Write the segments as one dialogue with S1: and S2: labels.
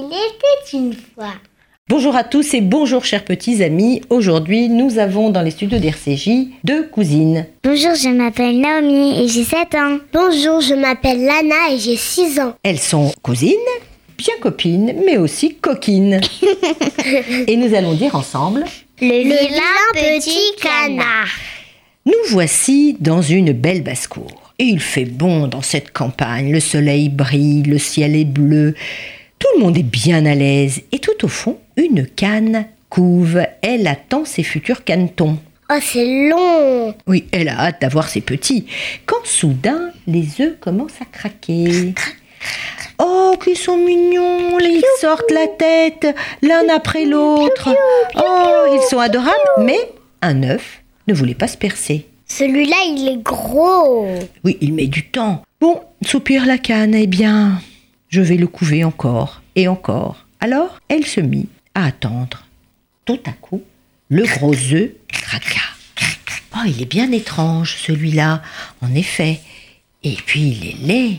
S1: Il était une fois.
S2: Bonjour à tous et bonjour chers petits amis. Aujourd'hui, nous avons dans les studios d'RCJ deux cousines.
S1: Bonjour, je m'appelle Naomi et j'ai 7 ans. Bonjour, je m'appelle Lana et j'ai 6 ans.
S2: Elles sont cousines, bien copines, mais aussi coquines. et nous allons dire ensemble
S1: Le, vilain petit canard.
S2: Nous voici dans une belle basse-cour. Et il fait bon dans cette campagne. Le soleil brille, le ciel est bleu. Tout le monde est bien à l'aise. Et tout au fond, une canne couve. Elle attend ses futurs canetons.
S1: Oh, c'est long.
S2: Oui, elle a hâte d'avoir ses petits. Quand soudain, les œufs commencent à craquer. Oh, qu'ils sont mignons Ils sortent la tête l'un après l'autre. Oh, ils sont adorables, mais un œuf ne voulait pas se percer.
S1: Celui-là, il est gros.
S2: Oui, il met du temps. Bon, soupire la canne, eh bien, je vais le couver encore et encore. Alors, elle se mit à attendre. Tout à coup, le gros œuf craqua. Oh, il est bien étrange, celui-là, en effet. Et puis, il est laid.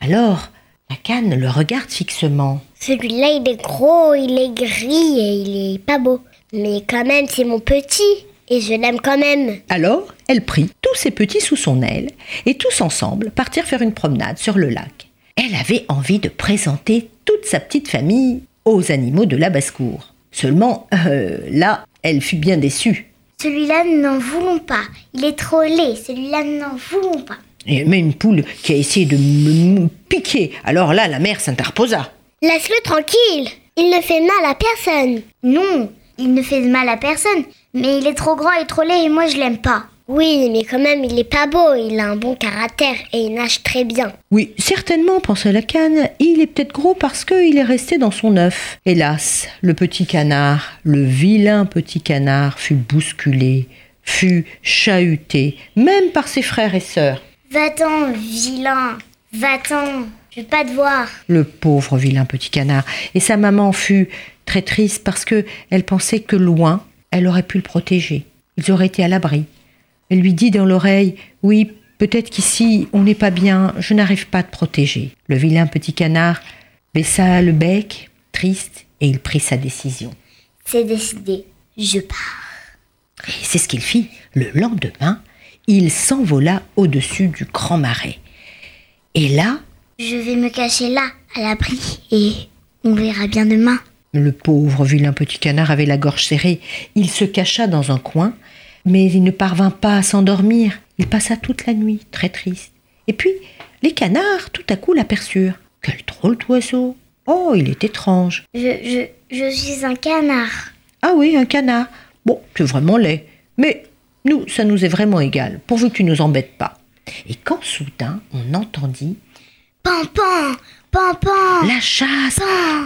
S2: Alors, la canne le regarde fixement.
S1: Celui-là, il est gros, il est gris et il est pas beau. Mais quand même, c'est mon petit. Et je l'aime quand même.
S2: Alors, elle prit tous ses petits sous son aile et tous ensemble partirent faire une promenade sur le lac. Elle avait envie de présenter toute sa petite famille aux animaux de la basse-cour. Seulement, euh, là, elle fut bien déçue.
S1: Celui-là, nous n'en voulons pas. Il est trop laid. Celui-là, nous n'en voulons pas.
S2: Et elle met une poule qui a essayé de me, me piquer. Alors là, la mère s'interposa.
S1: Laisse-le tranquille. Il ne fait mal à personne. Non, il ne fait de mal à personne. Mais il est trop grand et trop laid et moi, je l'aime pas. Oui, mais quand même, il est pas beau. Il a un bon caractère et il nage très bien.
S2: Oui, certainement, pensa la canne. Il est peut-être gros parce qu'il est resté dans son œuf. Hélas, le petit canard, le vilain petit canard, fut bousculé, fut chahuté, même par ses frères et sœurs.
S1: Va-t'en, vilain. Va-t'en. Je veux pas te voir.
S2: Le pauvre vilain petit canard. Et sa maman fut très triste parce que elle pensait que loin, elle aurait pu le protéger. Ils auraient été à l'abri. Elle lui dit dans l'oreille Oui, peut-être qu'ici on n'est pas bien, je n'arrive pas à te protéger. Le vilain petit canard baissa le bec, triste, et il prit sa décision.
S1: C'est décidé. Je pars.
S2: Et c'est ce qu'il fit. Le lendemain, il s'envola au-dessus du grand marais. Et là,
S1: Je vais me cacher là, à l'abri, et on verra bien demain.
S2: le pauvre vilain petit canard avait la gorge serrée. Il se cacha dans un coin, mais il ne parvint pas à s'endormir. Il passa toute la nuit, très triste. Et puis, les canards, tout à coup, l'aperçurent. Quel drôle d'oiseau Oh, il est étrange.
S1: Je, je, je suis un canard.
S2: Ah oui, un canard. Bon, tu es vraiment laid. Mais nous, ça nous est vraiment égal, pourvu que tu nous embêtes pas. Et quand soudain, on entendit
S1: Pampan Pampan
S2: La chasse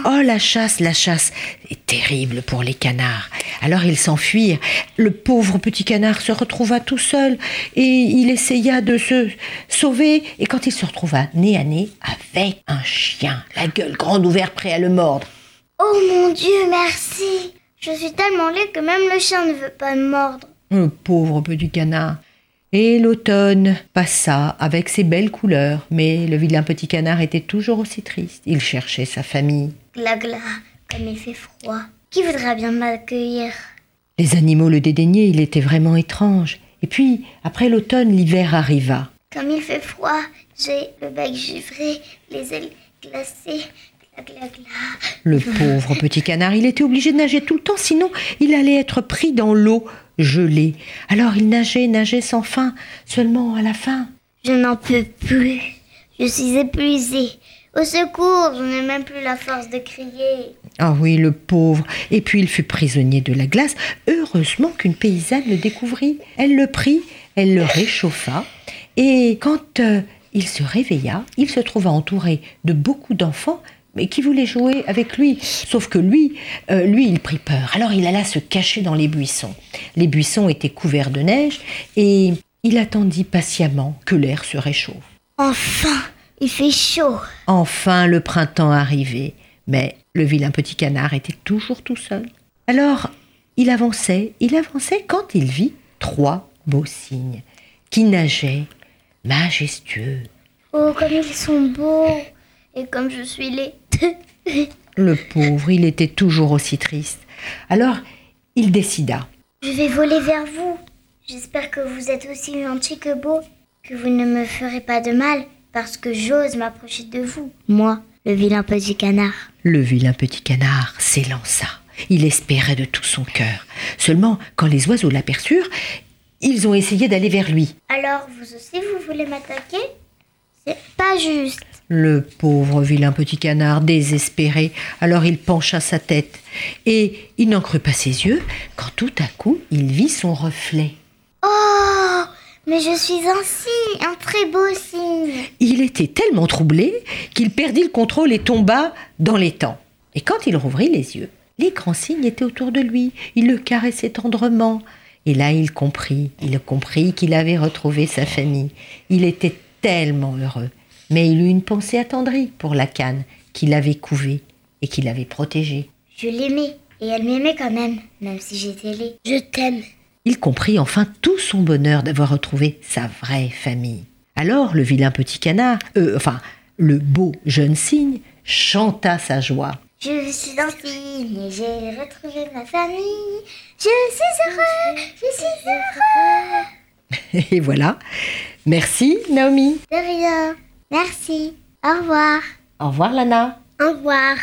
S2: Oh, la chasse, la chasse est terrible pour les canards. Alors ils s'enfuirent. Le pauvre petit canard se retrouva tout seul et il essaya de se sauver. Et quand il se retrouva nez à nez avec un chien, la gueule grande ouverte, prêt à le mordre.
S1: Oh mon Dieu, merci Je suis tellement laid que même le chien ne veut pas me mordre.
S2: Le pauvre petit canard. Et l'automne passa avec ses belles couleurs, mais le vilain petit canard était toujours aussi triste. Il cherchait sa famille.
S1: Gla gla, comme il fait froid. Qui voudra bien m'accueillir?
S2: Les animaux le dédaignaient, il était vraiment étrange. Et puis, après l'automne, l'hiver arriva.
S1: Comme il fait froid, j'ai le bec givré, les ailes glacées.
S2: Le pauvre petit canard, il était obligé de nager tout le temps, sinon il allait être pris dans l'eau gelée. Alors il nageait, nageait sans fin, seulement à la fin.
S1: Je n'en peux plus. Je suis épuisée. Au secours, je n'ai même plus la force de crier.
S2: Ah oui, le pauvre. Et puis il fut prisonnier de la glace. Heureusement qu'une paysanne le découvrit. Elle le prit, elle le réchauffa. Et quand euh, il se réveilla, il se trouva entouré de beaucoup d'enfants mais qui voulaient jouer avec lui? Sauf que lui, euh, lui, il prit peur. Alors il alla se cacher dans les buissons. Les buissons étaient couverts de neige et il attendit patiemment que l'air se réchauffe.
S1: Enfin, il fait chaud.
S2: Enfin le printemps arrivait, mais le vilain petit canard était toujours tout seul. Alors il avançait, il avançait quand il vit trois beaux cygnes qui nageaient majestueux.
S1: Oh, comme ils sont beaux et comme je suis laid.
S2: Le pauvre, il était toujours aussi triste. Alors, il décida.
S1: Je vais voler vers vous. J'espère que vous êtes aussi gentil que beau, que vous ne me ferez pas de mal, parce que j'ose m'approcher de vous. Moi, le vilain petit canard.
S2: Le vilain petit canard s'élança. Il espérait de tout son cœur. Seulement, quand les oiseaux l'aperçurent, ils ont essayé d'aller vers lui.
S1: Alors, vous aussi, vous voulez m'attaquer? C'est pas juste.
S2: Le pauvre vilain petit canard, désespéré, alors il pencha sa tête, et il n'en crut pas ses yeux, quand tout à coup il vit son reflet.
S1: Oh Mais je suis un cygne, un très beau cygne.
S2: Il était tellement troublé qu'il perdit le contrôle et tomba dans l'étang. Et quand il rouvrit les yeux, les grands cygnes étaient autour de lui. Ils le caressaient tendrement. Et là, il comprit, il comprit qu'il avait retrouvé sa famille. Il était tellement heureux. Mais il eut une pensée attendrie pour la canne qu'il avait couvée et qu'il avait protégée.
S1: Je l'aimais, et elle m'aimait quand même, même si j'étais laid. Je t'aime.
S2: Il comprit enfin tout son bonheur d'avoir retrouvé sa vraie famille. Alors le vilain petit canard, euh, enfin le beau jeune cygne, chanta sa joie.
S1: Je suis un cygne et j'ai retrouvé ma famille. Je suis heureux, je suis heureux.
S2: Et voilà. Merci Naomi.
S1: De rien. Merci. Au revoir.
S2: Au revoir Lana.
S1: Au revoir.